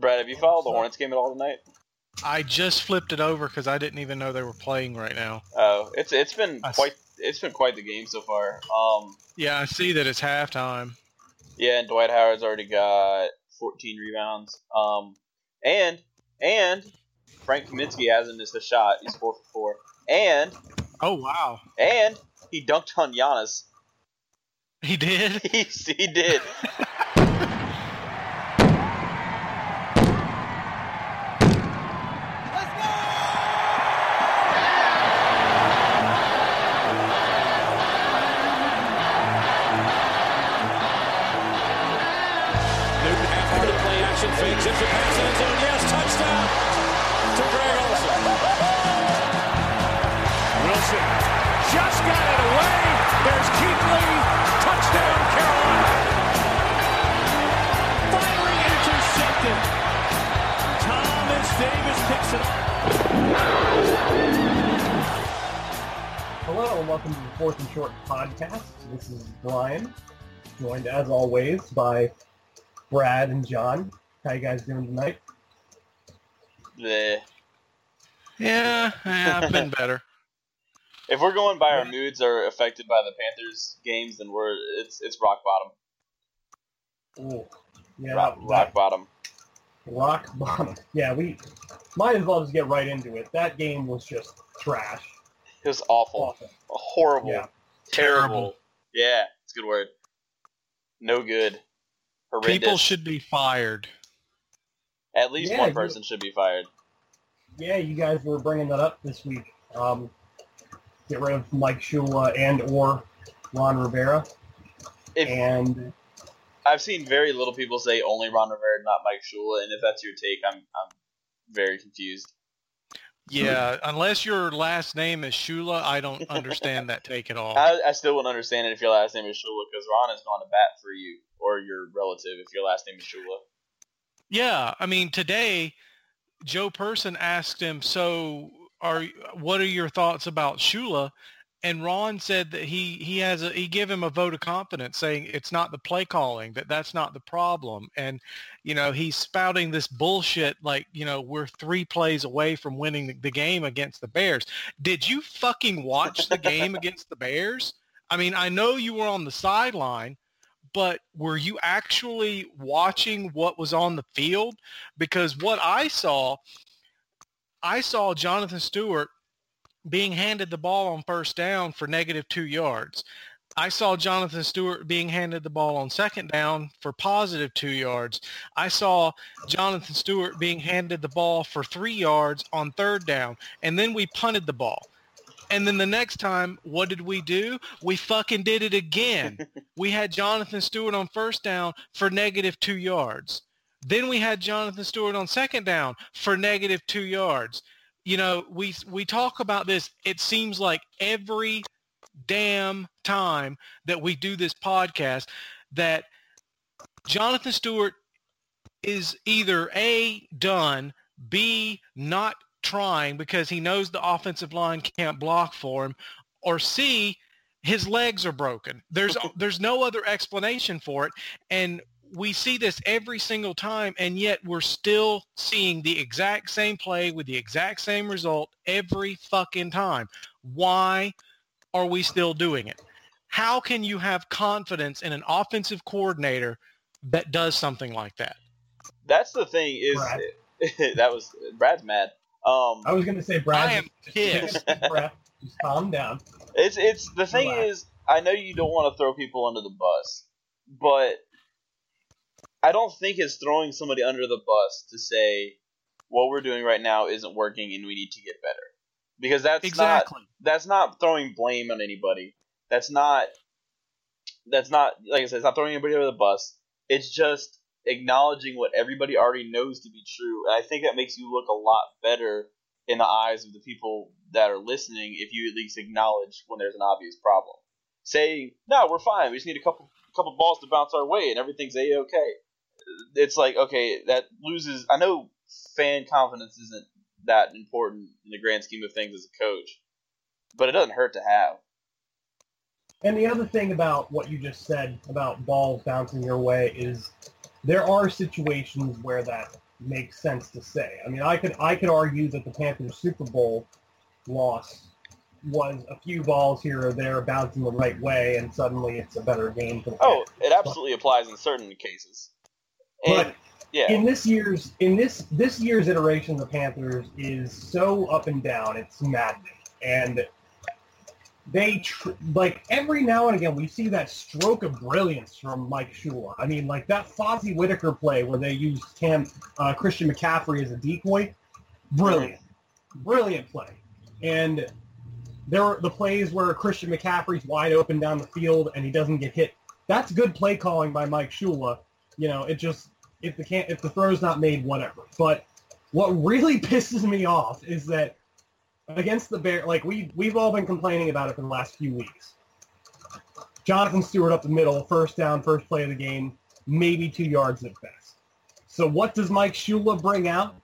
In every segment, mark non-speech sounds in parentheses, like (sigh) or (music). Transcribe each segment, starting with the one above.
Brad, have you followed the Hornets game at all tonight? I just flipped it over because I didn't even know they were playing right now. Oh, it's it's been I s- quite it's been quite the game so far. Um, Yeah, I see that it's halftime. yeah, and Dwight Howard's already got 14 rebounds. Um, and and Frank Kaminsky hasn't missed a shot. He's four for four. And Oh wow, and he dunked on Giannis. he did. (laughs) He he did. (laughs) and welcome to the Fourth and Short podcast. This is Brian, joined as always by Brad and Jon. How you guys doing tonight? The, Yeah, yeah, I've been (laughs) better. if we're going by our moods are affected by the Panthers games, then we're it's it's rock bottom. Ooh, yeah, rock, that- rock bottom. rock bottom. Yeah, we might as well just get right into it. That game was just trash. It was awful, Awful. Horrible, Yeah. terrible. Terrible. Yeah, it's a good word. No good. Horrendous. People should be fired. At least Yeah, one you- person should be fired. Yeah, you guys were bringing that up this week. Um, get rid of Mike Shula and or Ron Rivera. If And I've seen very little people say only Ron Rivera, not Mike Shula, and if that's your take, I'm I'm very confused. Yeah, (laughs) unless your last name is Shula, I don't understand that take at all. I, I still wouldn't understand it if your last name is Shula because Ron has gone to bat for you or your relative if your last name is Shula. Yeah, I mean today, Joe Person asked him, "So, are what are your thoughts about Shula?" And Ron said that he he has a he gave him a vote of confidence, saying it's not the play calling that that's not the problem, and you know he's spouting this bullshit like you know we're three plays away from winning the, the game against the Bears. Did you fucking watch the game (laughs) against the Bears? I mean, I know you were on the sideline, but were you actually watching what was on the field? Because what I saw, I saw Jonathan Stewart being handed the ball on first down for negative two yards. I saw Jonathan Stewart being handed the ball on second down for positive two yards. I saw Jonathan Stewart being handed the ball for three yards on third down, and then we punted the ball. And then the next time, what did we do? We fucking did it again. (laughs) we had Jonathan Stewart on first down for negative two yards. Then we had Jonathan Stewart on second down for negative two yards. You know, we we talk about this. It seems like every damn time that we do this podcast that Jonathan Stewart is either A, done, B, not trying because he knows the offensive line can't block for him, or C, his legs are broken. There's there's no other explanation for it. And we see this every single time, and yet we're still seeing the exact same play with the exact same result every fucking time. Why are we still doing it? How can you have confidence in an offensive coordinator that does something like that? That's the thing is Brad. (laughs) that was Brad's mad. Um, I was going to say, Brad, I am pissed. just just calm down. It's it's the thing Relax. is I know you don't want to throw people under the bus, but I don't think it's throwing somebody under the bus to say what we're doing right now isn't working and we need to get better. Because that's Exactly. not that's not throwing blame on anybody. That's not that's not like I said, it's not throwing anybody under the bus. It's just acknowledging what everybody already knows to be true. And I think that makes you look a lot better in the eyes of the people that are listening if you at least acknowledge when there's an obvious problem. Saying, "No, we're fine. We just need a couple couple balls to bounce our way and everything's a okay." It's like, okay, that loses. I know fan confidence isn't that important in the grand scheme of things as a coach, but it doesn't hurt to have. And the other thing about what you just said about balls bouncing your way is there are situations where that makes sense to say. I mean, I could I could argue that the Panthers Super Bowl loss was a few balls here or there bouncing the right way, and suddenly it's a better game for the Oh, Panthers. it absolutely applies in certain cases. And But yeah, in this year's in this this year's iteration of the Panthers is so up and down. It's maddening, and they tr- like every now and again we see that stroke of brilliance from Mike Shula. I mean, like that Fozzie Whitaker play where they used Cam uh, Christian McCaffrey as a decoy, brilliant, brilliant play. And there are the plays where Christian McCaffrey's wide open down the field and he doesn't get hit. That's good play calling by Mike Shula. You know, it just if the can if the throw's not made, whatever. But what really (laughs) pisses me off is that against the Bear, like we we've all been complaining about it for the last few weeks. Jonathan Stewart up the middle, first down, first play of the game, maybe two yards at best. So what does Mike Shula bring out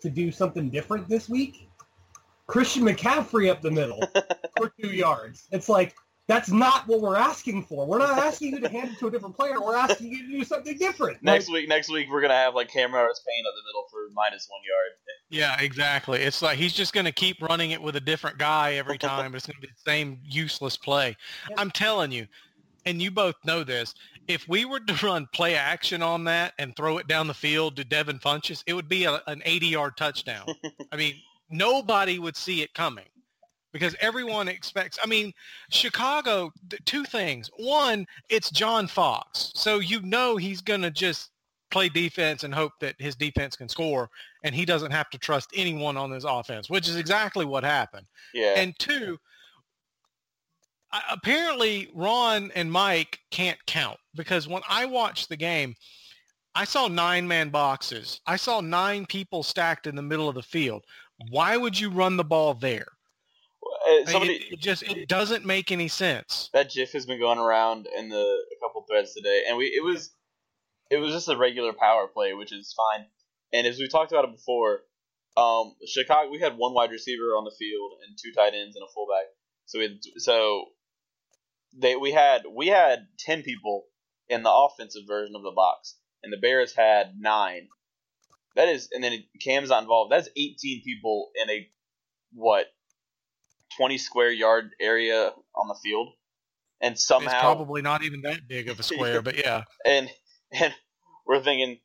to do something different this week? Christian McCaffrey up the middle (laughs) for two yards. It's like that's not what we're asking for. We're not asking you to hand it to a different player. We're asking you to do something different. next week, next week we're gonna have like Cameron Payne up the middle for minus one yard. Yeah, exactly. It's like he's just going to keep running it with a different guy every time. It's going to be the same useless play. I'm telling you, and you both know this. If we were to run play action on that and throw it down the field to Devin Funchess, it would be a, an 80-yard touchdown. (laughs) I mean, nobody would see it coming because everyone expects. I mean, Chicago. th- Two things. One, it's John Fox, so you know he's going to just play defense and hope that his defense can score and he doesn't have to trust anyone on his offense, which is exactly what happened. Yeah, And two, apparently Ron and Mike can't count because when I watched the game, I saw nine man boxes. I saw nine people stacked in the middle of the field. Why would you run the ball there? Uh, somebody it, it just it doesn't make any sense. that GIF has been going around in the a couple threads today, and we it was it was just a regular power play, which is fine. And as we talked about it before, um, Chicago we had one wide receiver on the field and two tight ends and a fullback. So we had, so they we had we had ten people in the offensive version of the box, and the Bears had nine. That is, and then Cam's not involved. That's eighteen people in a what twenty square yard area on the field, and it's somehow probably not even that big of a square, (laughs) but yeah. and and we're thinking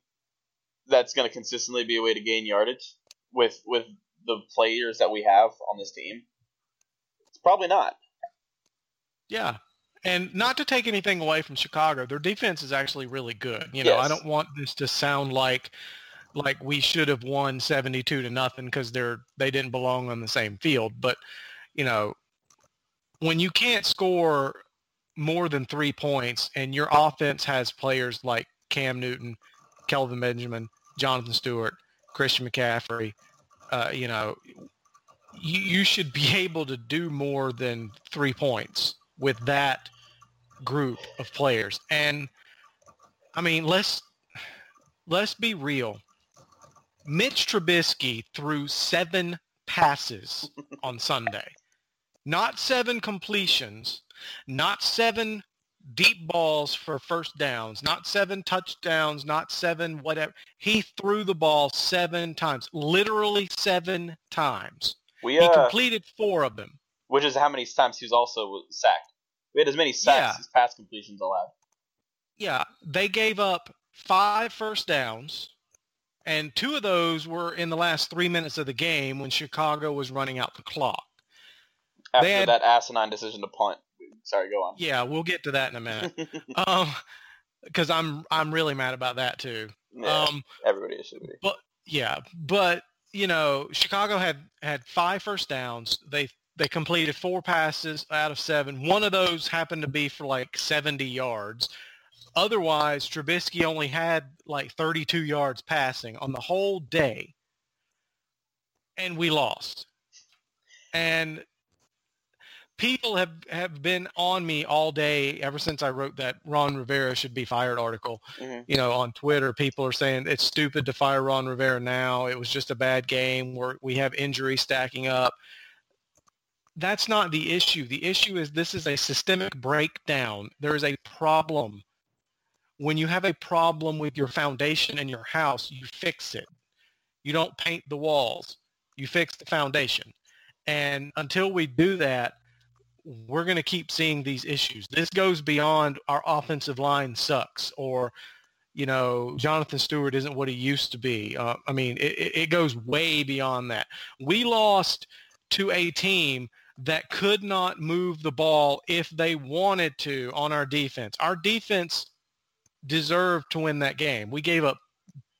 that's going to consistently be a way to gain yardage with with the players that we have on this team. It's probably not. Yeah. And not to take anything away from Chicago, their defense is actually really good. You know, I don't want this to sound like like we should have won 72 to nothing because they're they didn't belong on the same field, but you know, when you can't score more than 3 points and your offense has players like Cam Newton, Kelvin Benjamin, Jonathan Stewart, Christian McCaffrey, uh, you know, you, you should be (laughs) able to do more than 3 points with that group of players. And I mean, let's let's be real. Mitch Trubisky threw seven passes on Sunday. Not seven completions, not seven deep balls for first downs, not seven touchdowns, not seven whatever. He threw the ball seven times, literally seven times. We He uh, completed four of them. which is how many times he was also sacked. We had as many sacks Yeah. as pass completions allowed. Yeah, they gave up five first downs, and two of those were in the last three minutes of the game when Chicago was running out the clock. After had- that asinine decision to punt. Sorry, go on. Yeah, we'll get to that in a minute. (laughs) um, because I'm I'm really mad about that too. Yeah, Um, everybody should be. But yeah, but you know, Chicago had had five first downs. They they completed four passes out of seven. One of those happened to be for like 70 yards. Otherwise, Trubisky only had like 32 yards passing on the whole day. And we lost. And people have, have been on me all day ever since I wrote that Ron Rivera should be fired article Mhm. you know, on Twitter, people are saying it's stupid to fire Ron Rivera now. It was just a bad game. Where we have injuries stacking up. That's not the issue. The issue is this is a systemic breakdown. There is a problem. When you have a problem with your foundation and your house, you fix it. You don't paint the walls. You fix the foundation. And until we do that, we're going to keep seeing these issues. This goes beyond our offensive line sucks or, you know, Jonathan Stewart isn't what he used to be. Uh, I mean, it, it goes way beyond that. We lost to a team that could not move the ball if they wanted to on our defense. Our defense deserved to win that game. We gave up,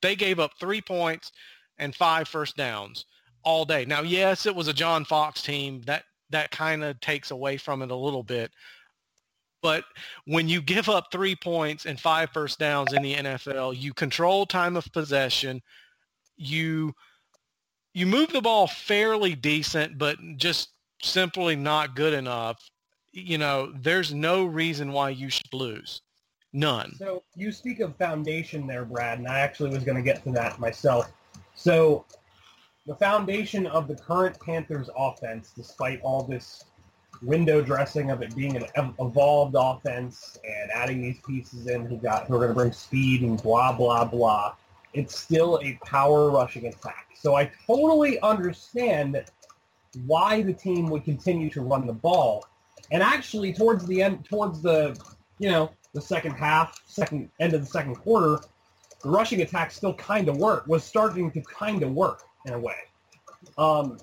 they gave up three points and five first downs all day. Now, yes, it was a John Fox team. That that kind of takes away from it a little bit. But when you give up three points and five first downs in the NFL, you control time of possession. You you move the ball fairly decent, but just simply not good enough. You know, there's no reason why you should lose. None. So you speak of foundation there, Brad, and I actually was going to get to that myself. So the foundation of the current Panthers offense, despite all this window dressing of it being an evolved offense and adding these pieces in who got who are going to bring speed and blah blah blah, it's still a power rushing attack. So I totally understand why the team would continue to run the ball. And actually, towards the end, towards the you know the second half, second end of the second quarter, the rushing attack still kind of worked. Was starting to kind of work in a way. Um,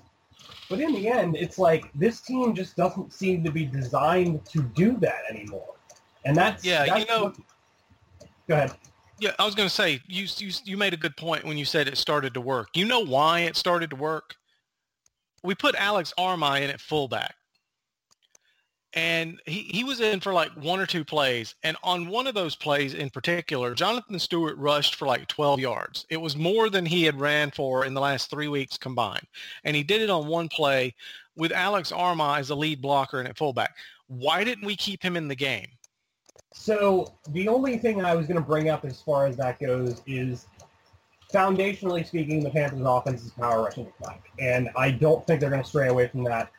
but in the end, it's like this team just doesn't seem to be designed to do that anymore. And that's yeah, that's you know. What, go ahead. Yeah, I was going to say you, you you made a good point when you said it started to work. You know why it started to work? We put Alex Armah in at fullback and he, he was in for like one or two plays. And on one of those plays in particular, Jonathan Stewart rushed for like 12 yards. It was more than he had ran for in the last three weeks combined. And he did it on one play with Alex Armah as the lead blocker and at fullback. Why didn't we keep him in the game? So the only thing I was going to bring up as far as that goes is foundationally speaking, the Panthers offense is power rushing attack. And I don't think they're going to stray away from that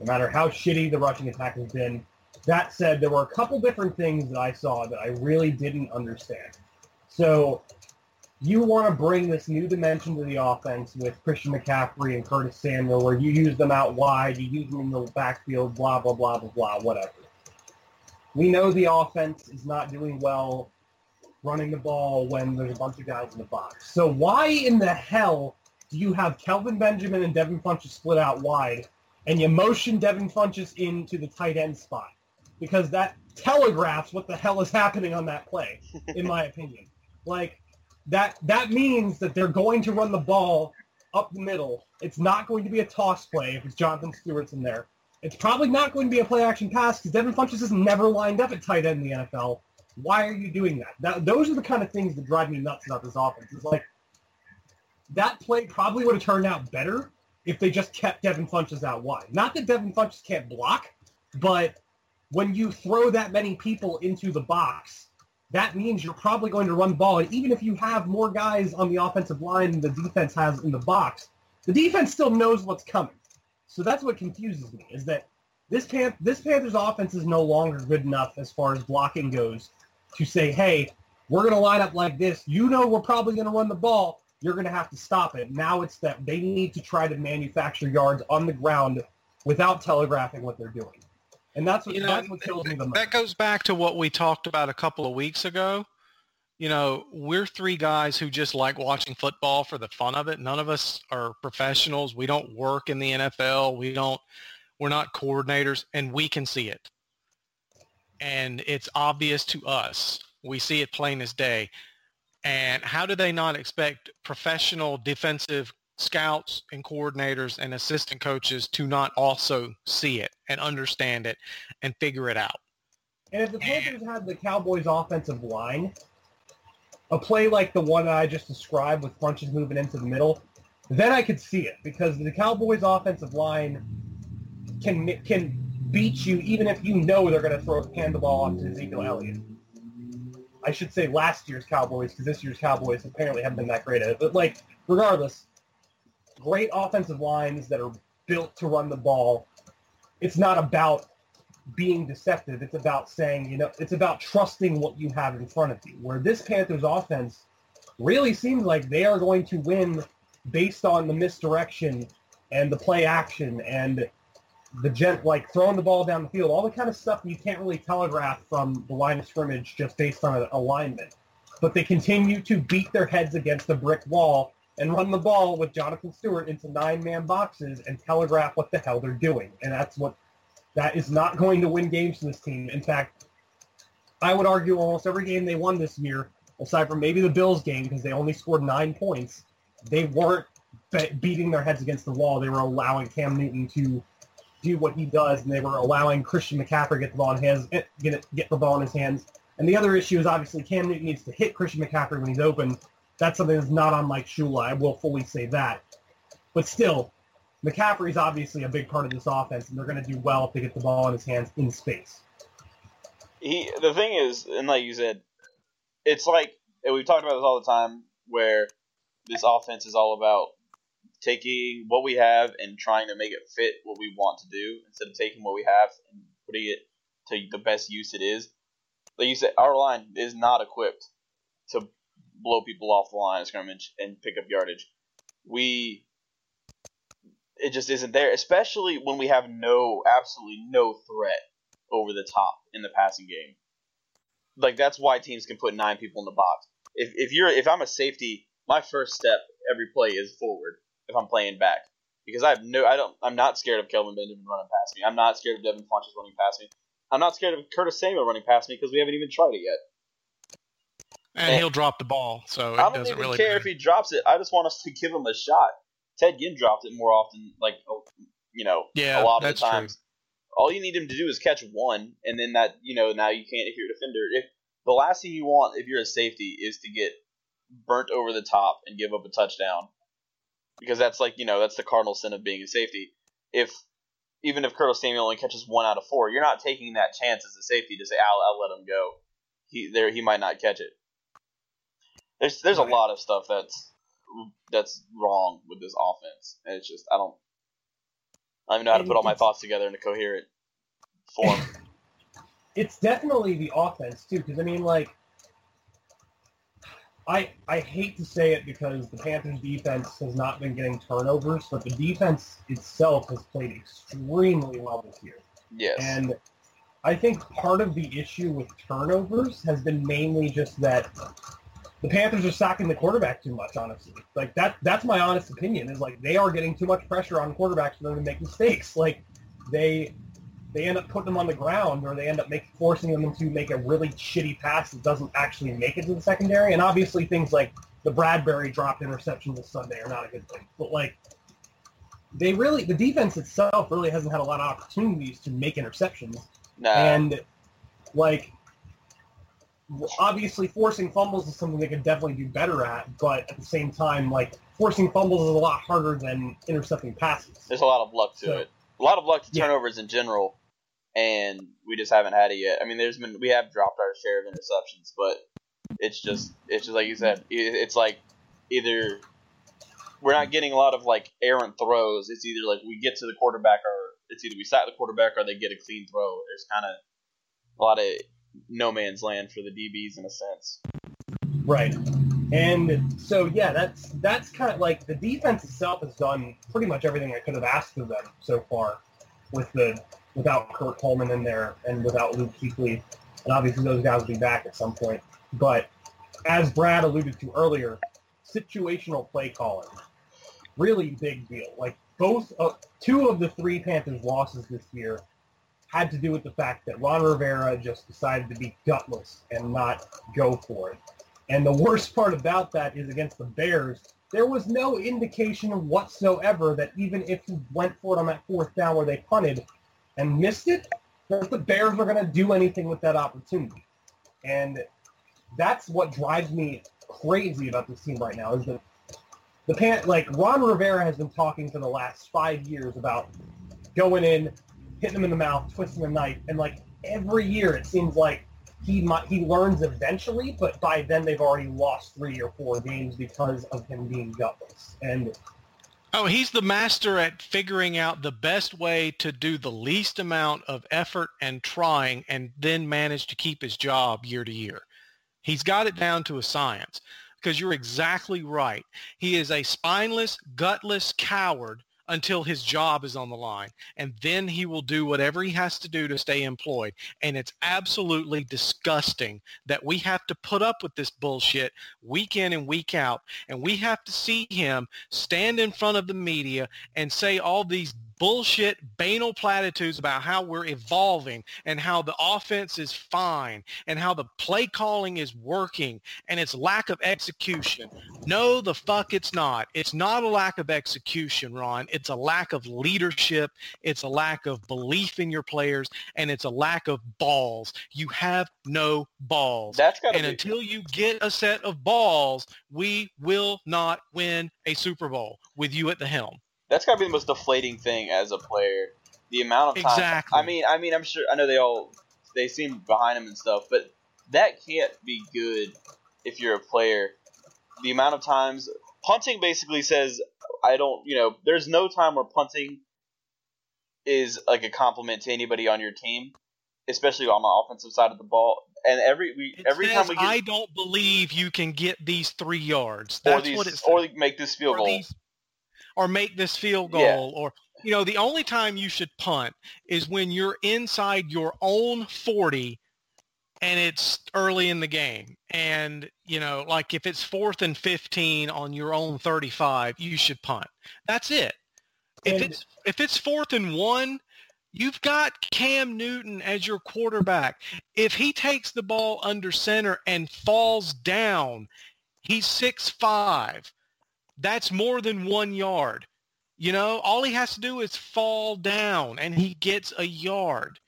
no matter how shitty the rushing attack has been. That said, there were a couple different things that I saw that I really didn't understand. So you want to bring this new dimension to the offense with Christian McCaffrey and Curtis Samuel where you use them out wide, you use them in the backfield, blah, blah, blah, blah, blah, whatever. We know the offense is not doing well running the ball when there's a bunch of guys in the box. So why in the hell do you have Kelvin Benjamin and Devin Funchess split out wide and you motion Devin Funchess into the tight end spot because that telegraphs what the hell is happening on that play, in my (laughs) opinion. Like that that means that they're going to run the ball up the middle. It's not going to be a toss play if it's Jonathan Stewart's in there. It's probably not going to be a play action pass because Devin Funchess has never lined up at tight end in the NFL. Why are you doing that? that? Those are the kind of things that drive me nuts about this offense. It's like that play probably would have turned out better if they just kept Devin Funchess out wide. Not that Devin Funchess can't block, but when you throw that many people into the box, that means you're probably going to run ball. And even if you have more guys on the offensive line than the defense has in the box, the defense still knows what's coming. So that's what confuses me, is that this, Pan- this Panthers offense is no longer good enough as far as blocking goes to say, hey, we're going to line up like this. You know we're probably going to run the ball you're going to have to stop it. Now it's that they need to try to manufacture yards on the ground without telegraphing what they're doing. And that's what, you know, that's what kills me the most. That goes back to what we talked about a couple of weeks ago. You know, we're three guys who just like watching football for the fun of it. None of us are professionals. We don't work in the NFL. We don't, we're not coordinators and we can see it. And it's obvious to us. We see it plain as day. And how do they not expect professional defensive scouts and coordinators and assistant coaches to not also see it and understand it and figure it out? And if the Panthers had the Cowboys offensive line, a play like the one I just described with Funchess moving into the middle, then I could see it because the Cowboys offensive line can can beat you even if you know they're going to throw hand the ball off to Ezekiel Elliott. I should say last year's Cowboys because this year's Cowboys apparently haven't been that great at it. But like, regardless, great offensive lines that are built to run the ball. It's not about being deceptive. It's about saying, you know, it's about trusting what you have in front of you. Where this Panthers offense really seems like they are going to win based on the misdirection and the play action and the gent like throwing the ball down the field, all the kind of stuff you can't really telegraph from the line of scrimmage just based on alignment. But they continue to beat their heads against the brick wall and run the ball with Jonathan Stewart into nine-man boxes and telegraph what the hell they're doing. And that's what that is not going to win games for this team. In fact, I would argue almost every game they won this year, aside from maybe the Bills game because they only scored nine points, they weren't beating their heads against the wall. They were allowing Cam Newton to do what he does, and they were allowing Christian McCaffrey get the ball in hands, eh, get it, get the ball in his hands. And the other issue is obviously Cam Newton needs to hit Christian McCaffrey when he's open. That's something that's not on Mike Shula. I will fully say that. But still, McCaffrey's obviously a big part of this offense, and they're going to do well if they get the ball in his hands in space. He, the thing is, and like you said, it's like we've talked about this all the time, where this offense is all about taking what we have and trying to make it fit what we want to do instead of taking what we have and putting it to the best use it is. Like you said, our line is not equipped to blow people off the line of scrimmage and pick up yardage. We it just isn't there, especially when we have no absolutely no threat over the top in the passing game. Like that's why teams can put nine people in the box. If if you're if I'm a safety, my first step every play is forward if I'm playing back because I have no I don't I'm not scared of Kelvin Benjamin running past me. I'm not scared of Devin Funchess running past me. I'm not scared of Curtis Samuel running past me because we haven't even tried it yet. And, and he'll drop the ball, so it I don't doesn't even really care matter. if he drops it. I just want us to give him a shot. Ted Ginn dropped it more often, like oh, you know, Yeah, a lot of the true. times. All you need him to do is catch one, and then that you know now you can't if you're a defender. If the last thing you want if you're a safety is to get burnt over the top and give up a touchdown, because that's like you know that's the cardinal sin of being a safety. If even if Curtis Samuel only catches one out of four, you're not taking that chance as a safety to say I'll, I'll let him go. He there he might not catch it. There's there's a lot of stuff that's that's wrong with this offense, and it's just I don't I don't even know how to put all my thoughts together in a coherent form. (laughs) It's definitely the offense too, because I mean, like, I I hate to say it because the Panthers' defense has not been getting turnovers, but the defense itself has played extremely well this year. yes, And I think part of the issue with turnovers has been mainly just that the Panthers are sacking the quarterback too much, honestly. Like that that's my honest opinion, is like they are getting too much pressure on quarterbacks for them to make mistakes. Like they they end up putting them on the ground or they end up make, forcing them to make a really shitty pass that doesn't actually make it to the secondary. And obviously things like the Bradberry dropped interception this Sunday are not a good thing. But like they really the defense itself really hasn't had a lot of opportunities to make interceptions nah, and like obviously forcing fumbles is something they could definitely do better at but at the same time like forcing fumbles is a lot harder than intercepting passes there's a lot of luck to So- it. A lot of luck to Yeah. turnovers in general, and we just haven't had it yet. I mean, there's been we have dropped our share of interceptions, but it's just it's just like you said. It's like either we're not getting a lot of like errant throws. It's either like we get to the quarterback, or it's either we sack the quarterback, or they get a clean throw. There's kind of a lot of no man's land for the DBs in a sense. right and so yeah that's that's kind of like the defense itself has done pretty much everything i could have asked of them so far with the without Kurt Coleman in there and without Luke Kuechly. And obviously those guys will be back at some point. But as Brad alluded to earlier, situational play calling, really big deal. Like both, uh, two of the three Panthers losses this year had to do with the fact that Ron Rivera just decided to be gutless and not go for it. And the worst part about that is against the Bears, there was no indication whatsoever that even if he went for it on that fourth down where they punted and missed it, that the Bears were going to do anything with that opportunity. And that's what drives me crazy about this team right now is that the pan like Ron Rivera has been talking for the last five years about going in, hitting them in the mouth, twisting the knife, and like every year it seems like he might he learns eventually, but by then they've already lost three or four games because of him being gutless. And Oh, he's the master at figuring out the best way to do the least amount of effort and trying and then manage to keep his job year to year. He's got it down to a science. because you're exactly right. He is a spineless, gutless coward until his job is on the line. And then he will do whatever he has to do to stay employed. And it's absolutely disgusting that we have to put up with this bullshit week in and week out. And we have to see him stand in front of the media and say all these bullshit banal platitudes about how we're evolving and how the offense is fine and how the play calling is working and its lack of execution. No, the fuck it's not. It's not a lack of execution, Ron. It's a lack of leadership. It's a lack of belief in your players and it's a lack of balls. You have no balls. That's and be. until you get a set of balls, we will not win a Super Bowl with you at the helm. That's got to be the most deflating thing as a player. The amount of time. Exactly. I mean, I mean, I'm sure. I know they all they seem behind him and stuff, but that can't be good if you're a player. The amount of times punting basically says, I don't. You know, there's no time where punting is like a compliment to anybody on your team, especially on the offensive side of the ball. And every we It every time we get I don't believe you can get these three yards. That's these what it's or make this field goal. these- or make this field goal Yeah. or you know the only time you should punt is when you're inside your own 40 and it's early in the game. And you know like if it's fourth and 15 on your own 35 you should punt. That's it. If it's if it's fourth and one you've got cam newton as your quarterback. If he takes the ball under center and falls down he's six five that's more than one yard. You know, all he has to do is fall down and he gets a yard.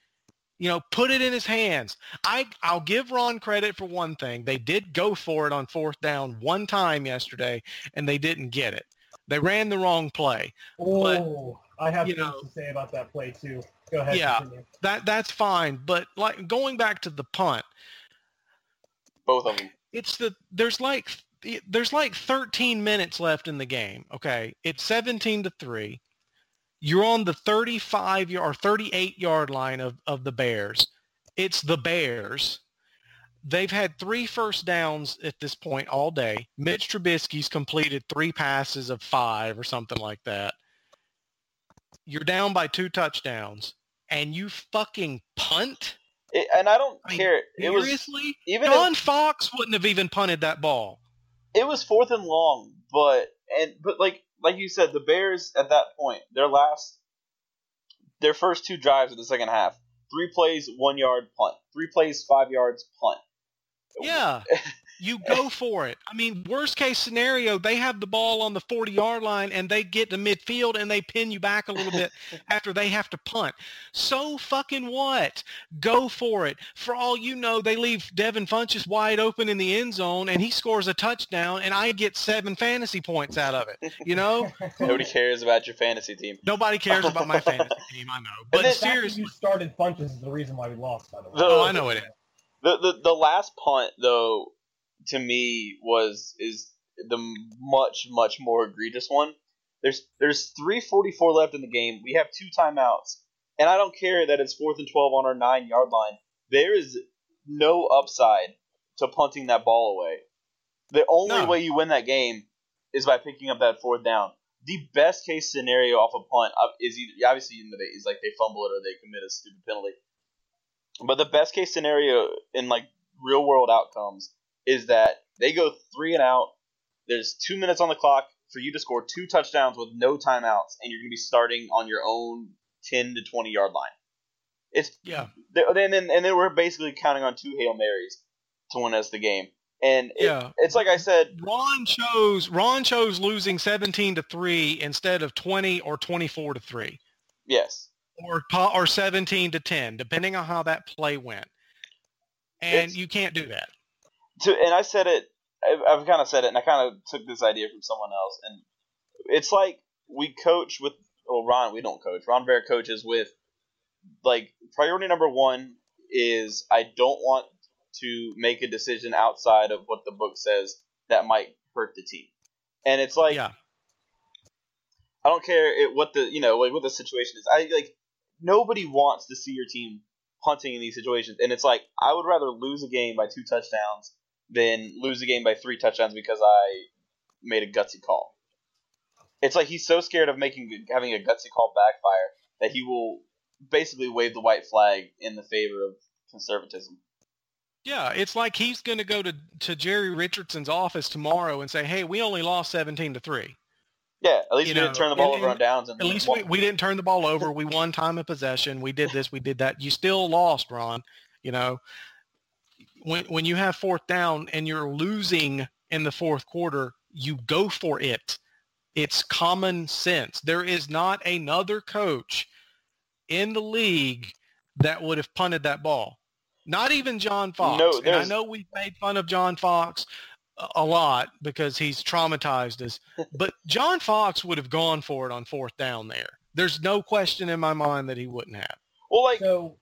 You know, put it in his hands. I I'll give Ron credit for one thing. They did go for it on fourth down one time yesterday and they didn't get it. They ran the wrong play. Oh, I have you know- to say about that play too. Go ahead. Yeah. continue. That that's fine, but like going back to the punt, Both of them. it's the there's like there's like 13 minutes left in the game. Okay, it's 17 to three. You're on the 35 yard or 38 yard line of of the Bears. It's the Bears. They've had three first downs at this point all day. Mitch Trubisky's completed three passes of five or something like that. You're down by two touchdowns, and you fucking punt. It, and I don't I mean, care. It was Seriously, even if- Fox wouldn't have even punted that ball. It was fourth and long, but and but like like you said, the Bears at that point, their last, their first two drives of the second half, three plays, one yard punt, three plays, five yards punt. Yeah. (laughs) You go for it. I mean, worst case scenario, they have the ball on the 40 yard line and they get to midfield and they pin you back a little bit (laughs) after they have to punt. So fucking what? Go for it. For all you know, they leave Devin Funchess wide open in the end zone and he scores a touchdown and I get seven fantasy points out of it. You know? (laughs) Nobody cares about your fantasy team. Nobody cares about my fantasy (laughs) team, I know. But then- The fact that seriously, you started Funchess is the reason why we lost. By the way. The- oh, I know it is. The, the the last punt though, to me was is the much much more egregious one. There's there's three forty four left in the game. We have two timeouts, and I don't care that it's fourth and twelve on our nine yard line. There is no upside to punting that ball away. The only No. way you win that game is by picking up that fourth down. The best case scenario off a punt uh, is either, obviously in the is like they fumble it or they commit a stupid penalty. But the best case scenario in like real world outcomes is that they go three and out. There's two minutes on the clock for you to score two touchdowns with no timeouts, and you're going to be starting on your own ten to twenty yard line. It's Yeah. then and, and then we're basically counting on two hail marys to win us the game. And it, Yeah. it's like I said, Ron chose Ron chose losing 17 to 3 instead of 20 or 24 to 3 yes, or or 17 to 10 depending on how that play went. And It's- you can't do that. To and I said it. I've, I've kind of said it, and I kind of took this idea from someone else. And it's like we coach with. Well, Ron, we don't coach. Ron Vera coaches with like priority number one is I don't want to make a decision outside of what the book says that might hurt the team. And it's like yeah. I don't care it, what the you know like what the situation is. I like nobody wants to see your team punting in these situations, and it's like I would rather lose a game by two touchdowns than lose the game by three touchdowns because I made a gutsy call. It's like he's so scared of making having a gutsy call backfire that he will basically wave the white flag in the favor of conservatism. Yeah, it's like he's going to go to to Jerry Richardson's office tomorrow and say, "Hey, we only lost seventeen to three. Yeah, at least You we know, didn't turn the ball and- over on downs. And At least we, we didn't turn the ball over. We won time of possession. We did this. We did that. You still lost, Ron. You know, when when you have fourth down and you're losing in the fourth quarter, you go for it. It's common sense. There is not another coach in the league that would have punted that ball. Not even John Fox. No, and I know we've made fun of John Fox a- a lot because he's traumatized us. (laughs) But John Fox would have gone for it on fourth down there. There's no question in my mind that he wouldn't have. well, like So,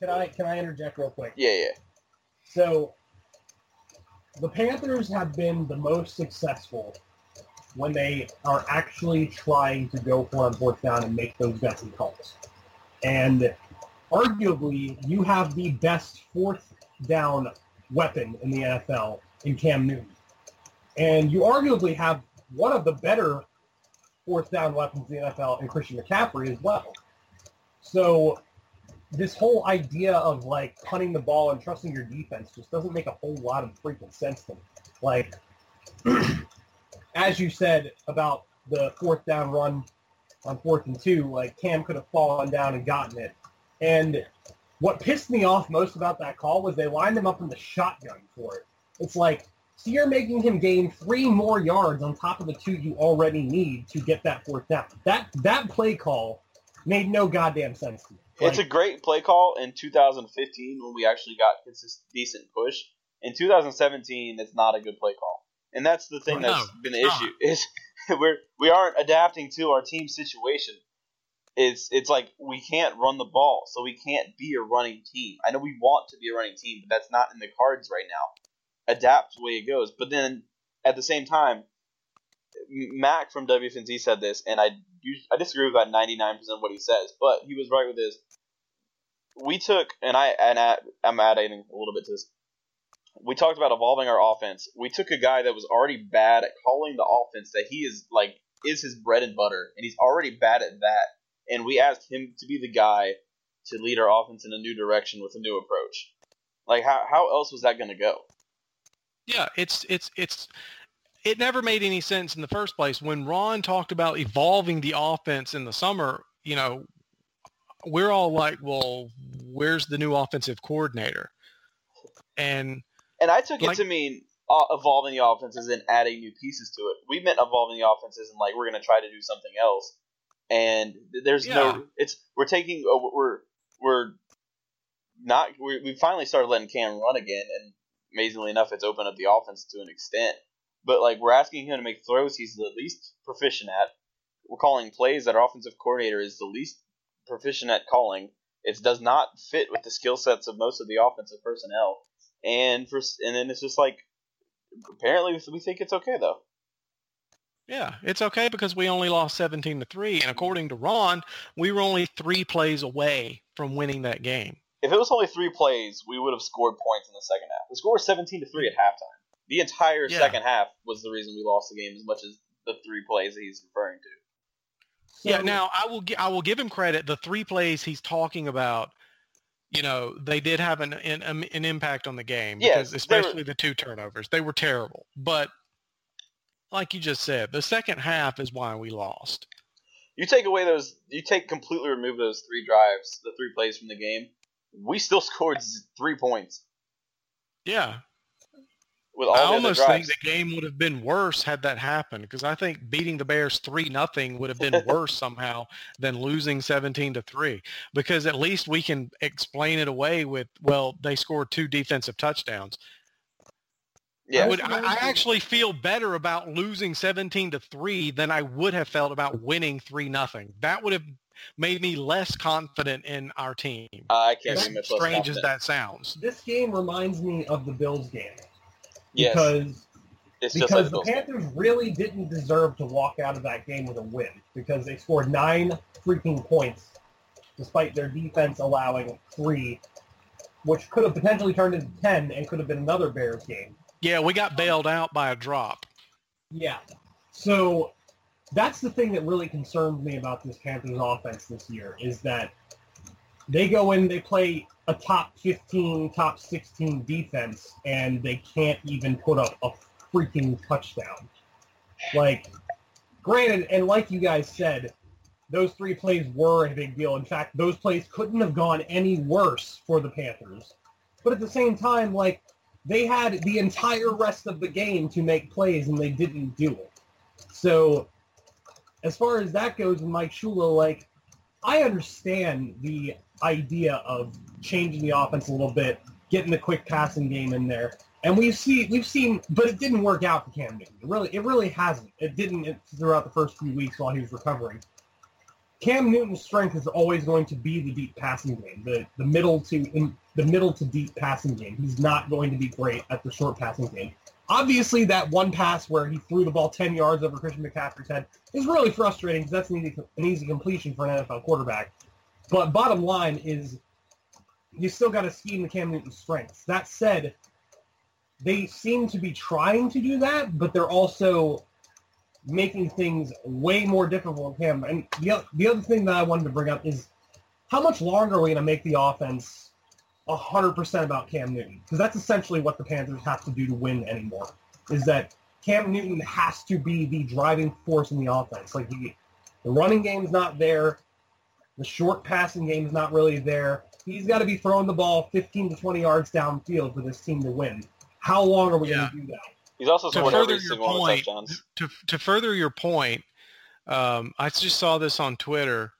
can I can I interject real quick? yeah, yeah. So, the Panthers have been the most successful when they are actually trying to go for on fourth down and make those gutsy calls. And arguably, you have the best fourth down weapon in the NFL in Cam Newton. And you arguably have one of the better fourth down weapons in the NFL in Christian McCaffrey as well. So this whole idea of like punting the ball and trusting your defense just doesn't make a whole lot of freaking sense to me. Like, (clears throat) as you said about the fourth down run on fourth and two, like Cam could have fallen down and gotten it. And what pissed me off most about that call was they lined him up in the shotgun for it. It's like, so you're making him gain three more yards on top of the two you already need to get that fourth down. That that play call made no goddamn sense to me. It's a great play call in 2015 when we actually got consistent, decent push. In 2017, it's not a good play call, and that's the thing oh, No, that's been the it's not. issue is (laughs) we're we aren't adapting to our team situation. It's it's like we can't run the ball, so we can't be a running team. I know we want to be a running team, but that's not in the cards right now. Adapt the way it goes, but then at the same time, Mac from WFNZ said this, and I I disagree with about 99% of what he says, but he was right with this we took and I and I, I'm adding a little bit to this. We talked about evolving our offense. We took a guy that was already bad at calling the offense that he is like is his bread and butter, and he's already bad at that. And we asked him to be the guy to lead our offense in a new direction with a new approach. Like how how else was that going to go? Yeah, it's it's it's it never made any sense in the first place. When Ron talked about evolving the offense in the summer, you know, we're all like, well, where's the new offensive coordinator? And And I took Like- it to mean uh, evolving the offenses and adding new pieces to it. We meant evolving the offenses and like we're going to try to do something else. And there's Yeah. no, it's we're taking uh, we're we're not we we finally started letting Cam run again, and amazingly enough, it's opened up the offense to an extent. But like we're asking him to make throws he's the least proficient at. We're calling plays that our offensive coordinator is the least proficient at calling. It does not fit with the skill sets of most of the offensive personnel and for and then it's just like apparently we think it's okay though. yeah, it's okay because we only lost 17 to 3 and according to Ron, we were only 3 plays away from winning that game. If it was only three plays, we would have scored points in the second half. The score was seventeen to three at halftime. The entire Yeah. second half was the reason we lost the game, as much as the three plays that he's referring to. yeah, now I will gi- I will give him credit. The 3 plays he's talking about you know, they did have an an, um, an impact on the game Yes, because they were- especially the two turnovers. They were terrible. But like you just said, the second half is why we lost. You take away those, you take completely remove those three drives, the three plays from the game. We still scored three points Yeah, with all I the almost think the game would have been worse had that happened because I think beating the Bears three nothing would have been (laughs) worse somehow than losing seventeen to three because at least we can explain it away with well they scored two defensive touchdowns. yeah, I would I, I actually feel better about losing seventeen to three than I would have felt about winning three nothing. That would have made me less confident in our team. I can't As be much less strange as that sounds. this game reminds me of the Bills game Yes, because it's because the the Bills. Panthers really didn't deserve to walk out of that game with a win because they scored nine freaking points despite their defense allowing three, which could have potentially turned into ten and could have been another Bears game. Yeah, we got bailed out by a drop. Yeah. So that's the thing that really concerns me about this Panthers offense this year is that they go in, they play a top 15, top 16 defense, and they can't even put up a freaking touchdown. Like, granted, and like you guys said, those three plays were a big deal. In fact, those plays couldn't have gone any worse for the Panthers. But at the same time, like, they had the entire rest of the game to make plays, and they didn't do it. So, as far as that goes, Mike Shula, like, I understand the idea of changing the offense a little bit, getting the quick passing game in there. And we've seen we've seen, but it didn't work out for Cam Newton. It really, it really hasn't. It didn't throughout the first few weeks while he was recovering. Cam Newton's strength is always going to be the deep passing game, the the middle to in, the middle to deep passing game. He's not going to be great at the short passing game. Obviously, that one pass where he threw the ball 10 yards over Christian McCaffrey's head is really frustrating because that's an easy, an easy completion for an NFL quarterback. But bottom line is you still got to scheme the Cam Newton strengths. That said, they seem to be trying to do that, but they're also making things way more difficult for him. And the, the other thing that I wanted to bring up is how much longer are we going to make the offense 100% about Cam Newton? Because that's essentially what the Panthers have to do to win anymore, is that Cam Newton has to be the driving force in the offense. Like the, the running game's not there. The short passing game is not really there. He's got to be throwing the ball 15 to 20 yards downfield for this team to win. How long are we Yeah. going to do that? He's also To scored further every your single one point, to to further your point, um, I just saw this on Twitter.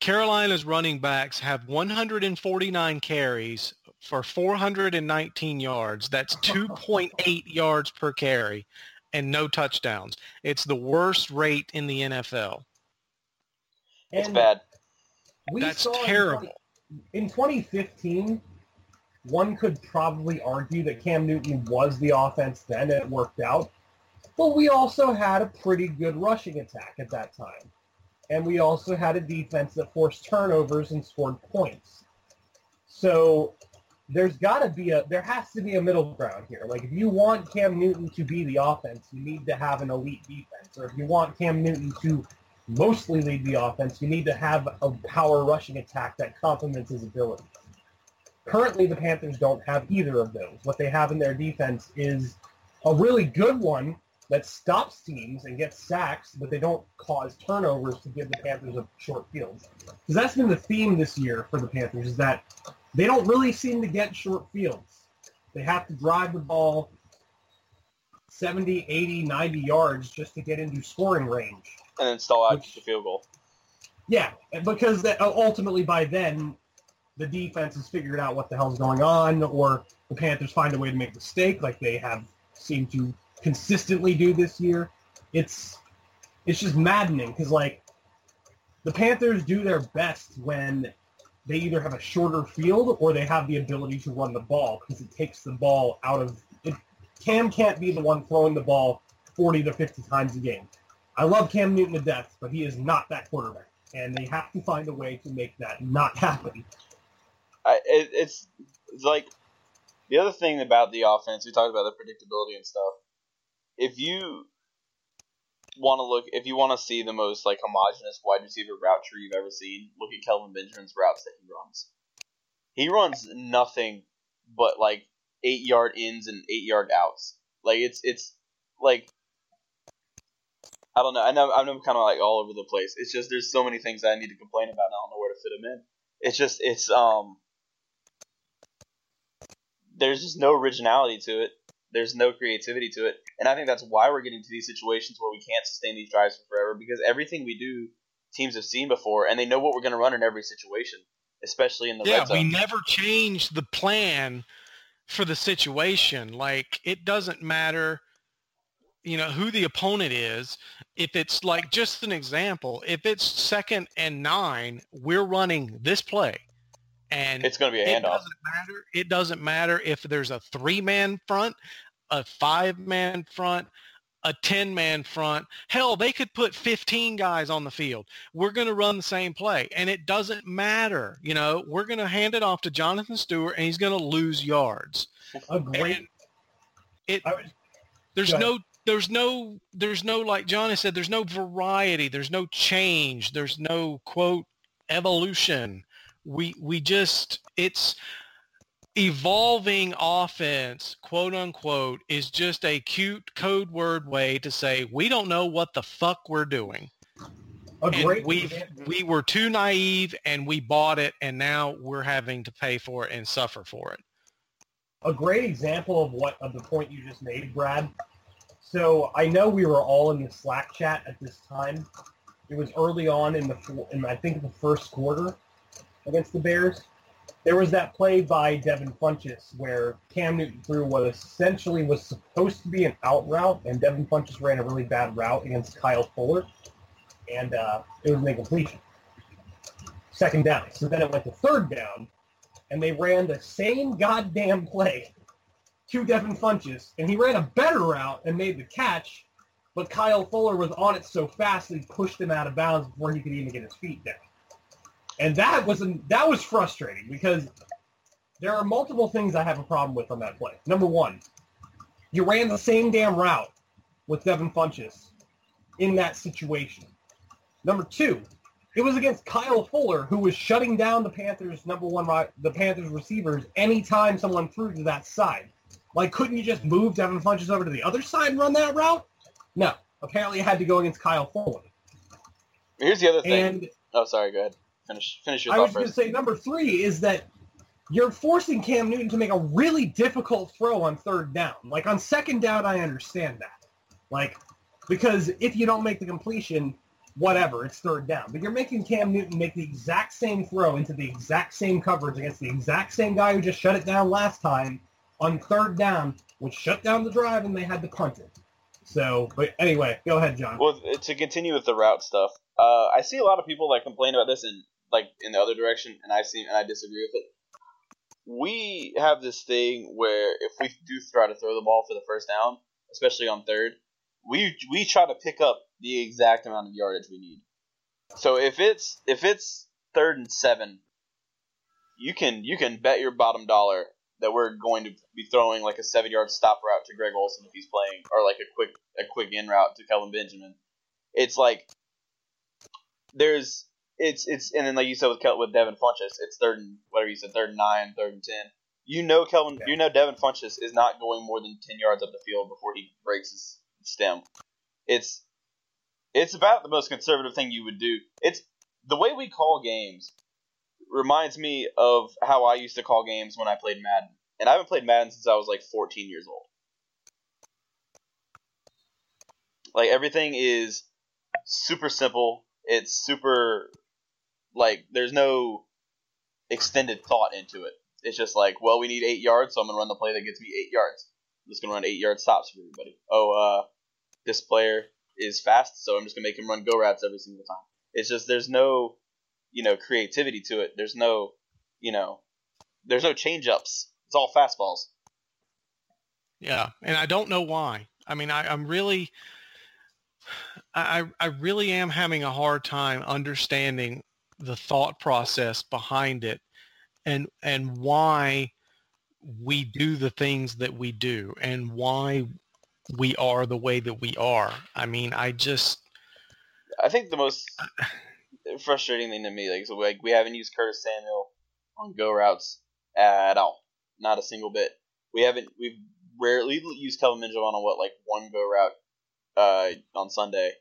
Carolina's running backs have 149 carries for 419 yards. That's (laughs) 2.8 yards per carry and no touchdowns. It's the worst rate in the NFL. It's And bad. We That's saw in terrible. 20 In 2015, one could probably argue that Cam Newton was the offense then and it worked out. But we also had a pretty good rushing attack at that time. And we also had a defense that forced turnovers and scored points. So there's got to be a there has to be a middle ground here. Like if you want Cam Newton to be the offense, you need to have an elite defense. Or if you want Cam Newton to mostly lead the offense, you need to have a power rushing attack that complements his abilities. Currently, the Panthers don't have either of those. What they have in their defense is a really good one that stops teams and gets sacks, but they don't cause turnovers to give the Panthers a short field. Because that's been the theme this year for the Panthers is that they don't really seem to get short fields. They have to drive the ball 70, 80, 90 yards just to get into scoring range. And then stall out the field goal. Yeah, because that, uh, ultimately by then the defense has figured out what the hell's going on, or the Panthers find a way to make a mistake, like they have seemed to consistently do this year. It's it's just maddening because like the Panthers do their best when they either have a shorter field or they have the ability to run the ball because it takes the ball out of it. Cam can't be the one throwing the ball 40 to 50 times a game. I love Cam Newton to death, but he is not that quarterback, and they have to find a way to make that not happen. I, it, it's, like the other thing about the offense. We talked about the predictability and stuff. If you want to look, if you want to see the most like homogenous wide receiver route tree you've ever seen, look at Kelvin Benjamin's routes that he runs. He runs nothing but like eight yard ins and eight yard outs. Like it's it's like I don't know. I know I'm kind of like all over the place. It's just there's so many things I need to complain about. and I don't know where to fit them in. It's just it's um there's just no originality to it. There's no creativity to it, and I think that's why we're getting to these situations where we can't sustain these drives for forever because everything we do, teams have seen before, and they know what we're going to run in every situation, especially in the yeah, we never change the plan for the situation. Like it doesn't matter, you know, who the opponent is. If it's like just an example, if it's second and nine, we're running this play. And it's going to be a it handoff. doesn't matter. It doesn't matter if there's a three-man front, a five-man front, a 10-man front. Hell, they could put 15 guys on the field. We're going to run the same play, and it doesn't matter. You know, we're going to hand it off to Jonathan Stewart, and he's going to lose yards. A great it I there's Go ahead. no there's no there's no like Jon has said there's no variety there's no change there's no quote evolution. We we just it's evolving offense quote unquote is just a cute code word way to say we don't know what the fuck we're doing. A and great we we were too naive and we bought it and now we're having to pay for it and suffer for it. A great example of what of the point you just made, Brad. So I know we were all in the Slack chat at this time. It was early on in the in I think the first quarter against the Bears. There was that play by Devin Funchess where Cam Newton threw what essentially was supposed to be an out route, and Devin Funchess ran a really bad route against Kyle Fuller, and uh, it was an incompletion. Second down. So then it went to third down, and they ran the same goddamn play to Devin Funchess, and he ran a better route and made the catch, but Kyle Fuller was on it so fast that he pushed him out of bounds before he could even get his feet down. And that was an, that was frustrating because there are multiple things I have a problem with on that play. Number one, you ran the same damn route with Devin Funchess in that situation. Number two, it was against Kyle Fuller, who was shutting down the Panthers' number one, the Panthers receivers anytime someone threw to that side. Like, couldn't you just move Devin Funchess over to the other side and run that route? No. Apparently, it had to go against Kyle Fuller. Here's the other thing. And oh, sorry. Go ahead. Finish. Finish your I was going to say number three is that you're forcing Cam Newton to make a really difficult throw on third down. Like on second down, I understand that. Like because if you don't make the completion, whatever, it's third down. But you're making Cam Newton make the exact same throw into the exact same coverage against the exact same guy who just shut it down last time on third down, which shut down the drive and they had to punt it. So, but anyway, go ahead, Jon. Well, to continue with the route stuff, uh, I see a lot of people that complain about this in like in the other direction, and I see and I disagree with it. We have this thing where if we do try to throw the ball for the first down, especially on third, we we try to pick up the exact amount of yardage we need. So if it's if it's third and seven, you can you can bet your bottom dollar that we're going to be throwing like a seven yard stop route to Greg Olsen if he's playing, or like a quick a quick in route to Kelvin Benjamin. It's like there's it's it's and then like you said with Kel, with Devin Funchess, it's third and whatever you said, third and nine, third and ten. You know Kelvin, Yeah. you know Devin Funchess is not going more than ten yards up the field before he breaks his stem. It's it's about the most conservative thing you would do. It's the way we call games reminds me of how I used to call games when I played Madden. And I haven't played Madden since I was like 14 years old. Like everything is super simple. It's super like there's no extended thought into it. It's just like, well, we need eight yards, so I'm gonna run the play that gets me eight yards. I'm just gonna run eight yard stops for everybody. Oh, uh, this player is fast, so I'm just gonna make him run go routes every single time. It's just there's no, you know, creativity to it. There's no, you know, there's no change ups. It's all fastballs. Yeah, and I don't know why. I mean, I, I'm really, I, I really am having a hard time understanding the thought process behind it, and and why we do the things that we do, and why we are the way that we are. I mean, I just, I think the most frustrating thing to me, like, so like we haven't used Curtis Samuel on go routes at all, not a single bit. We haven't. We've rarely used Kelvin Benjamin on what like one go route uh, on Sunday,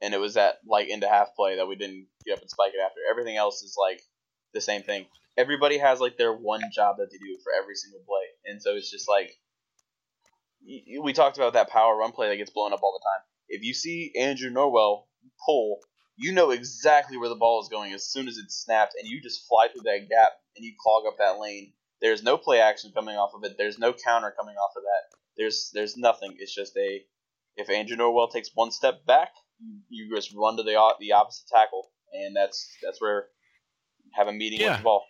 and it was that like into half play that we didn't get up and spike it after. Everything else is like the same thing. Everybody has like their one job that they do for every single play, and so it's just like we talked about that power run play that gets blown up all the time. If you see Andrew Norwell pull, you know exactly where the ball is going as soon as it's snapped, and you just fly through that gap and you clog up that lane. There's no play action coming off of it. There's no counter coming off of that. There's there's nothing. It's just a if Andrew Norwell takes one step back, you, you just run to the the opposite tackle, and that's that's where have a meeting Yeah. with the ball.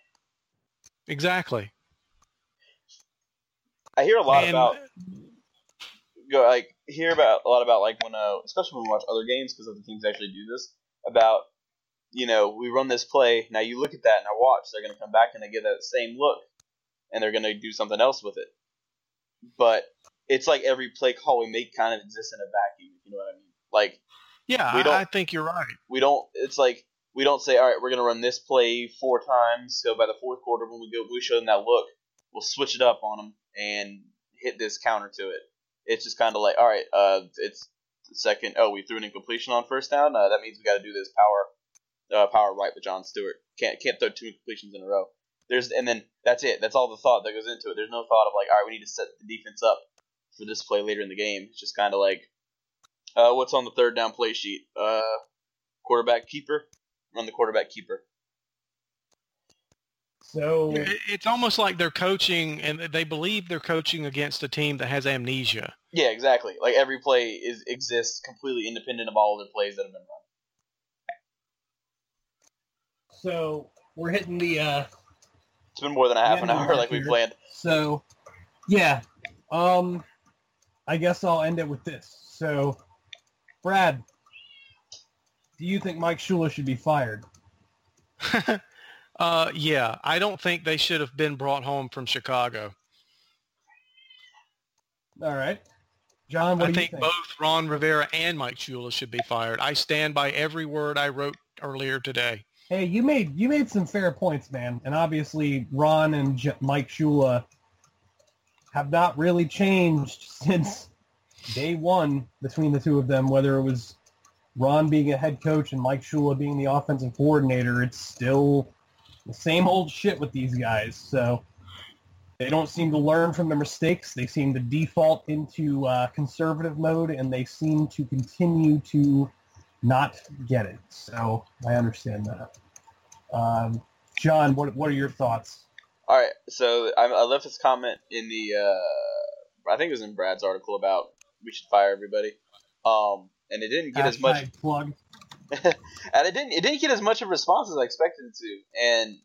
exactly. I hear a lot And- about go like hear about a lot about like when uh especially when we watch other games because other teams actually do this about you know we run this play now you look at that and I watch they're gonna come back and they get that same look and they're gonna do something else with it but it's like every play call we make kind of exists in a vacuum. If you know what I mean? Like Yeah, We don't- I think you're right. we don't. It's like we don't say, all right, we're gonna run this play four times. So by the fourth quarter, when we go, we show them that look, we'll switch it up on them and hit this counter to it. It's just kind of like, all right, uh, it's the second. Oh, we threw an incompletion on first down. Uh, that means we got to do this power, uh, power right with John Stewart. Can't can't throw two incompletions in a row. There's and then that's it. That's all the thought that goes into it. There's no thought of like, all right, we need to set the defense up for this play later in the game. It's just kind of like, uh, what's on the third down play sheet? Uh, quarterback keeper. Run the quarterback keeper. So It's almost like they're coaching, and they believe they're coaching against a team that has amnesia. Yeah, exactly. Like every play is exists completely independent of all the plays that have been run. so we're hitting the uh It's been more than a half an no, hour, like we planned. So, yeah. Um, I guess I'll end it with this. So, Brad, do you think Mike Shula should be fired? (laughs) uh, yeah, I don't think they should have been brought home from Chicago. All right. Jon, what I think, think? both Ron Rivera and Mike Shula should be fired. I stand by every word I wrote earlier today. Hey, you made you made some fair points, man. And obviously, Ron and J- Mike Shula have not really changed (laughs) since day one between the two of them. Whether it was Ron being a head coach and Mike Shula being the offensive coordinator, it's still the same old shit with these guys. So they don't seem to learn from their mistakes. They seem to default into uh, conservative mode, and they seem to continue to not get it. So I understand that. Um, Jon, what what are your thoughts? All right, so I, I left this comment in the, uh, I think it was in Brad's article about we should fire everybody, um, and it didn't get as much, plug. (laughs) and it didn't it didn't get as much of a response as I expected it to, and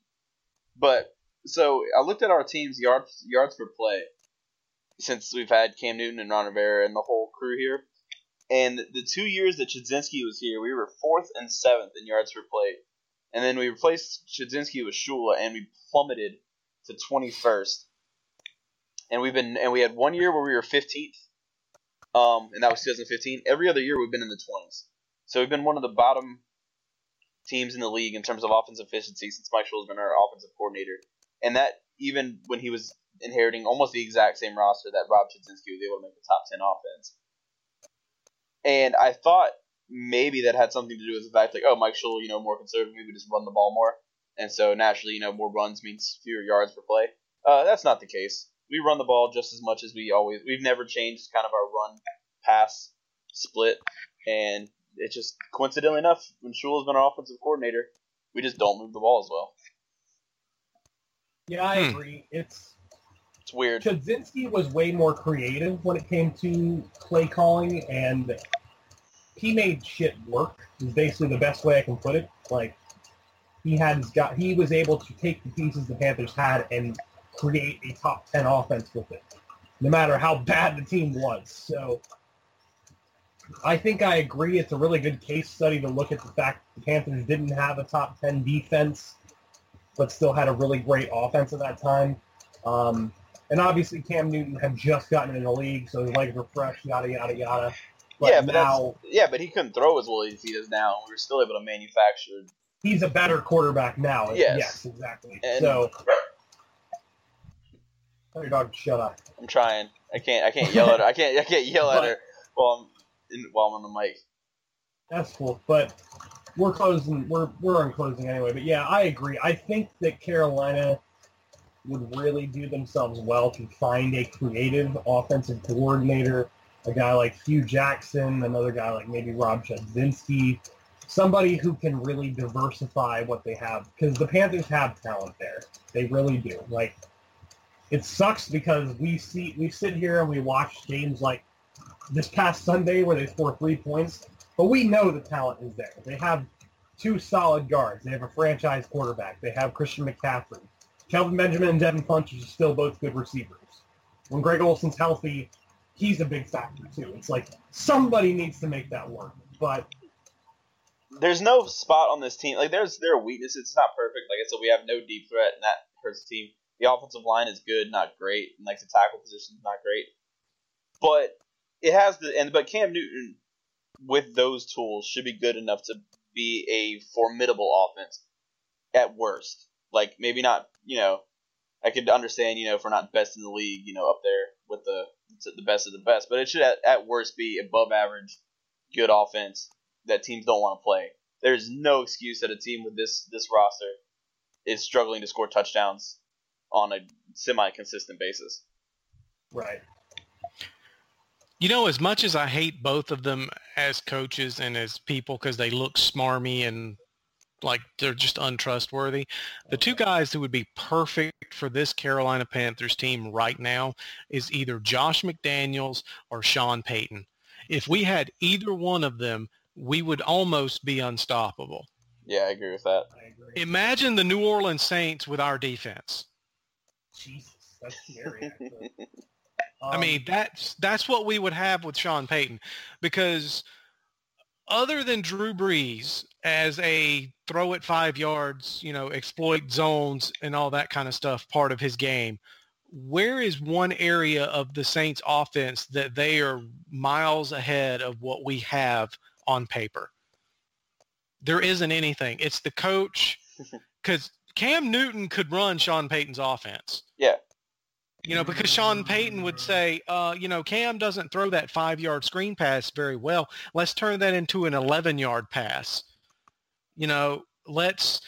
but so I looked at our team's yards yards per play since we've had Cam Newton and Ron Rivera and the whole crew here, and the two years that Chudzinski was here, we were fourth and seventh in yards per play, and then we replaced Chudzinski with Shula, and we plummeted to 21st. And we've been and we had one year where we were 15th, um, and that was 2015. Every other year we've been in the 20s, so we've been one of the bottom teams in the league in terms of offensive efficiency since Mike Shula's been our offensive coordinator, and that even when he was inheriting almost the exact same roster that Rob Chudzinski was able to make the top 10 offense. And I thought maybe that had something to do with the fact, like, oh, Mike Shula, you know, more conservative, maybe just run the ball more. And so naturally, you know, more runs means fewer yards per play. Uh, that's not the case. We run the ball just as much as we always. We've never changed kind of our run pass split, and it's just coincidentally enough, when Shula's been our offensive coordinator, we just don't move the ball as well. Yeah, I Hmm. agree. It's It's weird. Chudzinski was way more creative when it came to play calling, and he made shit work. Is basically the best way I can put it. Like he had his got, he was able to take the pieces the Panthers had and create a top ten offense with it, no matter how bad the team was. So I think I agree. It's a really good case study to look at the fact the Panthers didn't have a top ten defense, but still had a really great offense at that time. Um, and obviously Cam Newton had just gotten in the league, so his legs were fresh, yada yada yada. But yeah, but now yeah, but he couldn't throw as well as he does now. We were still able to manufacture. he's a better quarterback now. Yes. exactly. And- so tell your dog to shut up. I'm trying. I can't. I can't yell at her. I can't. I can't yell at (laughs) her while I'm in, while I'm on the mic. That's cool. But we're closing. We're we're on closing anyway. But yeah, I agree. I think that Carolina would really do themselves well to find a creative offensive coordinator, a guy like Hue Jackson, another guy like maybe Rob Chudzinski, somebody who can really diversify what they have because the Panthers have talent there. They really do. Like it sucks because we see we sit here and we watch games like this past Sunday where they score three points, but we know the talent is there. They have two solid guards. They have a franchise quarterback. They have Christian McCaffrey. Kelvin Benjamin and Devin Funchess are still both good receivers. When Greg Olsen's healthy, he's a big factor too. It's like somebody needs to make that work. But There's no spot on this team. Like there's there are weaknesses. It's not perfect. Like I said, we have no deep threat, and that hurts the team. The offensive line is good, not great, and like the tackle position is not great. but it has the and but Cam Newton with those tools should be good enough to be a formidable offense at worst. Like maybe not, you know, I could understand, you know, if we're not best in the league, you know, up there with the the best of the best, but it should at, at worst be above average, good offense that teams don't want to play. There's no excuse that a team with this this roster is struggling to score touchdowns on a semi consistent basis. Right. You know, as much as I hate both of them as coaches and as people because they look smarmy and like they're just untrustworthy, the two guys who would be perfect for this Carolina Panthers team right now is either Josh McDaniels or Sean Payton. If we had either one of them, we would almost be unstoppable. Yeah, I agree with that. Agree. Imagine the New Orleans Saints with our defense. Jesus, that's scary. (laughs) Actually. I Um, mean, that's that's what we would have with Sean Payton, because other than Drew Brees as a throw it five yards, you know, exploit zones and all that kind of stuff, part of his game, where is one area of the Saints offense that they are miles ahead of what we have on paper? There isn't anything. It's the coach, (laughs) because Cam Newton could run Sean Payton's offense. Yeah. You know, because Sean Payton would say, uh, you know, Cam doesn't throw that five-yard screen pass very well. Let's turn that into an 11-yard pass. You know, let's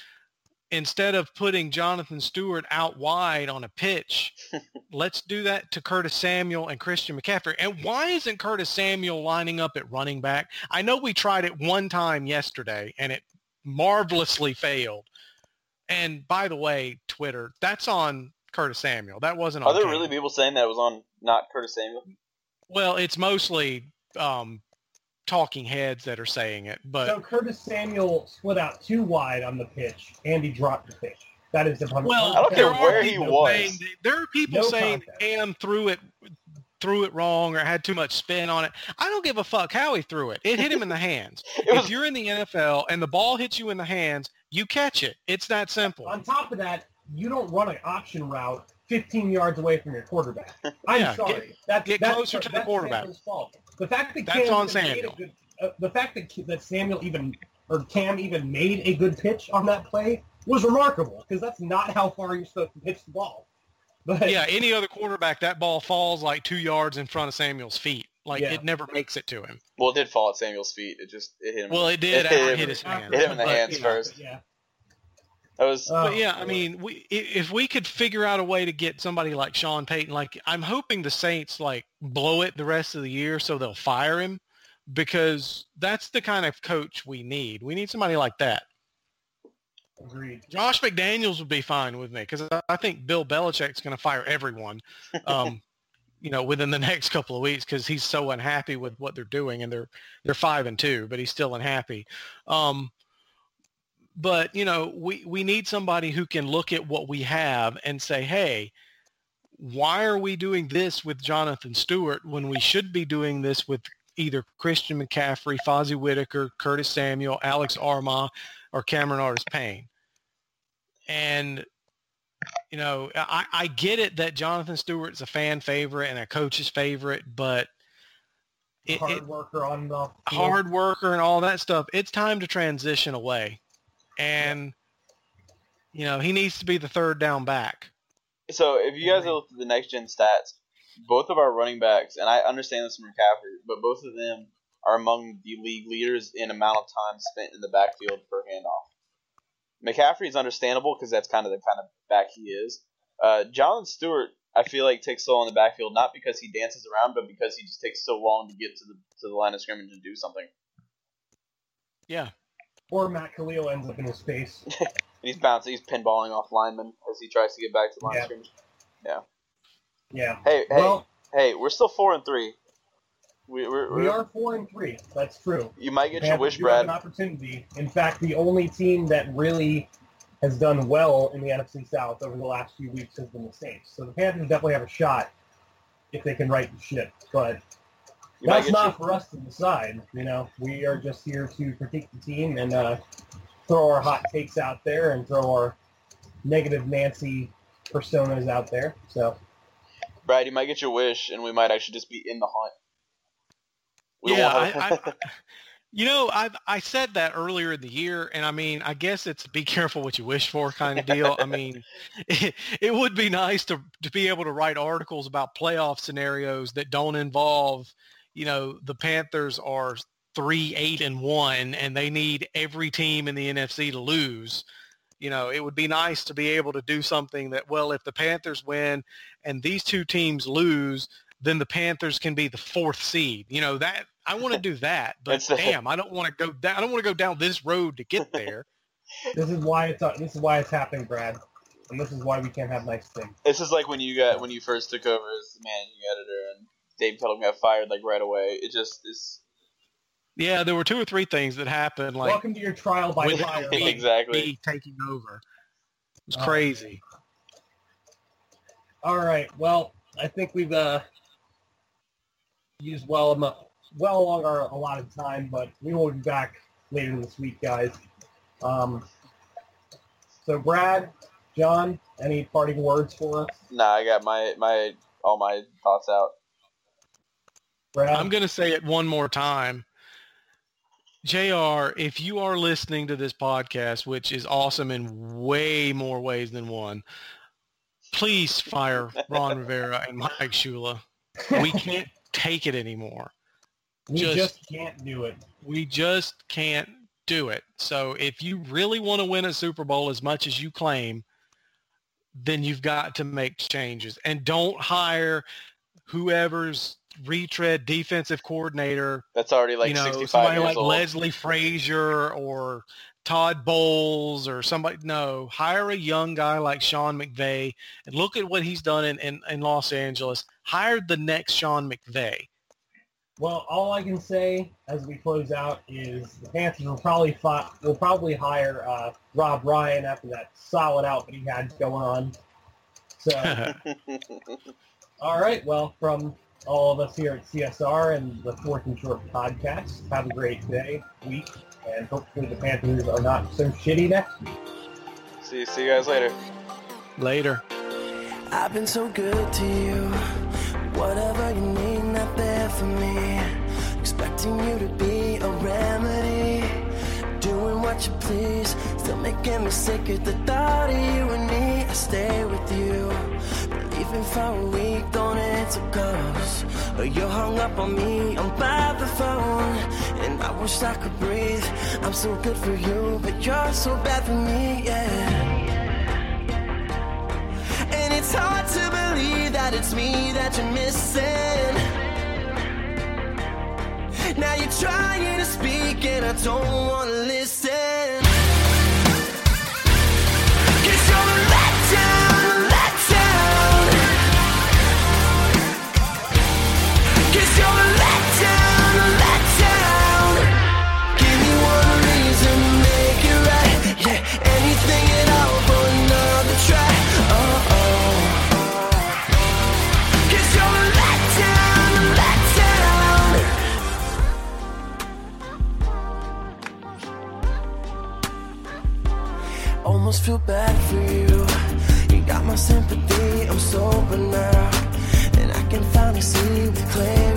instead of putting Jonathan Stewart out wide on a pitch, (laughs) let's do that to Curtis Samuel and Christian McCaffrey. And why isn't Curtis Samuel lining up at running back? I know we tried it one time yesterday and it marvelously failed. And by the way, Twitter, that's on Curtis Samuel. That wasn't on Are there Cam. really people saying that it was on not Curtis Samuel? Well, it's mostly um, talking heads that are saying it, but so Curtis Samuel split out too wide on the pitch, and he dropped the pitch. That is the problem. well, I don't care where he was. saying- there are people No saying contact. Cam threw it threw it wrong or had too much spin on it. I don't give a fuck how he threw it. It hit him in the (laughs) hands. It was if you're in the NFL and the ball hits you in the hands, you catch it. It's that simple. On top of that, you don't run an option route 15 yards away from your quarterback. (laughs) I'm Yeah, sorry. that's, get that's, closer to the quarterback. Samuel's fault. The fact that That's Cam on made a Samuel. good, uh, the fact that that Samuel even or Cam even made a good pitch on that play was remarkable because that's not how far you're supposed to pitch the ball. But Yeah, any other quarterback, that ball falls like two yards in front of Samuel's feet. Like Yeah. it never makes it to him. well, it did fall at Samuel's feet. It just it hit him. Well, it did (laughs) It hit him- hit his hand. it hit him in the But, hands you know, first. yeah. That was Uh, But yeah, I mean, we if we could figure out a way to get somebody like Sean Payton, like I'm hoping the Saints like blow it the rest of the year so they'll fire him because that's the kind of coach we need. We need somebody like that. agreed. Josh McDaniels would be fine with me because I- I think Bill Belichick's going to fire everyone, um, (laughs) you know, within the next couple of weeks because he's so unhappy with what they're doing and they're they're five and two, but he's still unhappy. Um, but you know, we we need somebody who can look at what we have and say, hey. Why are we doing this with Jonathan Stewart when we should be doing this with either Christian McCaffrey, Fozzy Whittaker, Curtis Samuel, Alex Armah, or Cameron Artis Payne? And you know, I, I get it that Jonathan Stewart's a fan favorite and a coach's favorite, but it, hard worker on the field. hard worker and all that stuff. It's time to transition away, and you know he needs to be the third down back. So if you guys have looked at the next gen stats, both of our running backs, and I understand this from McCaffrey, but both of them are among the league leaders in amount of time spent in the backfield per handoff. McCaffrey is understandable because that's kind of the kind of back he is. Uh, Jonathan Stewart, I feel like takes so long in the backfield not because he dances around, but because he just takes so long to get to the to the line of scrimmage and do something. Yeah, Or Matt Kalil ends up in his face. (laughs) He's bouncing, he's pinballing off linemen as he tries to get back to the line Yeah. scrimmage. Yeah. Hey, hey, Well, hey, we're still four and three. We, we're, we we're- four and three. That's true. You might get Panthers your wish, Brad. An opportunity. In fact, the only team that really has done well in the NFC South over the last few weeks has been the Saints. So the Panthers definitely have a shot if they can right the ship. But You that's not your, for us to decide. You know, we are just here to critique the team and uh, throw our hot takes out there and throw our negative Nancy personas out there. So Brad, you might get your wish, and we might actually just be in the hunt. We yeah, I, I, you know, I I said that earlier in the year, and I mean, I guess it's be careful what you wish for kind of deal. I mean, (laughs) it, it would be nice to to be able to write articles about playoff scenarios that don't involve, you know, the Panthers are three, eight, and one, and they need every team in the NFC to lose. You know, it would be nice to be able to do something that, well, if the Panthers win and these two teams lose, then the Panthers can be the fourth seed. You know that I want to do that, (laughs) but damn, I don't want to go down. I don't want to go down this road to get there. (laughs) This is why it's this is why it's happening, Brad, and this is why we can't have nice things. This is like when you got when you first took over as the managing editor, and uh, Dave Cullum got fired like right away. It just is yeah, there were two or three things that happened, like Welcome to your trial by with fire. me- Exactly. me taking over. It was Oh. crazy. All right. Well, I think we've uh, used well enough, well along our allotted time, but we will be back later this week, guys. Um, so, Brad, Jon, any parting words for us? nah. I got my my all my thoughts out. Brad, I'm going to say it one more time. JR, if you are listening to this podcast, which is awesome in way more ways than one, please fire Ron Rivera and Mike Shula. We can't take it anymore. we just- just can't do it. We just can't do it. So if you really want to win a Super Bowl as much as you claim, then you've got to make changes. And don't hire whoever's retread defensive coordinator That's already like you know, 65 somebody years like old. Leslie Frazier or Todd Bowles or somebody. No, hire a young guy like Sean McVay and look at what he's done in, in, in Los Angeles. Hire the next Sean McVay. Well, all I can say as we close out is the Panthers will probably fi- will probably hire uh, Rob Ryan after that solid outfit he had going on. So. (laughs) All right. Well, from all of us here at CSR and the Fourth and Short podcast, have a great day, week, and hopefully the Panthers are not so shitty next. Week. See see you guys later. Later. I've been so good to you. Whatever you need, not there for me. Expecting you to be a remedy. Doing what you please. Still making me sick at the thought of you and me. I stay with you. Leaving for a week, don't answer calls. But you're hung up on me, I'm by the phone. And I wish I could breathe. I'm so good for you, but you're so bad for me, yeah. And it's hard to believe that it's me that you're missing. Now you're trying to speak and I don't wanna listen. Feel bad for you. You got my sympathy. I'm sober now, and I can finally see with clarity.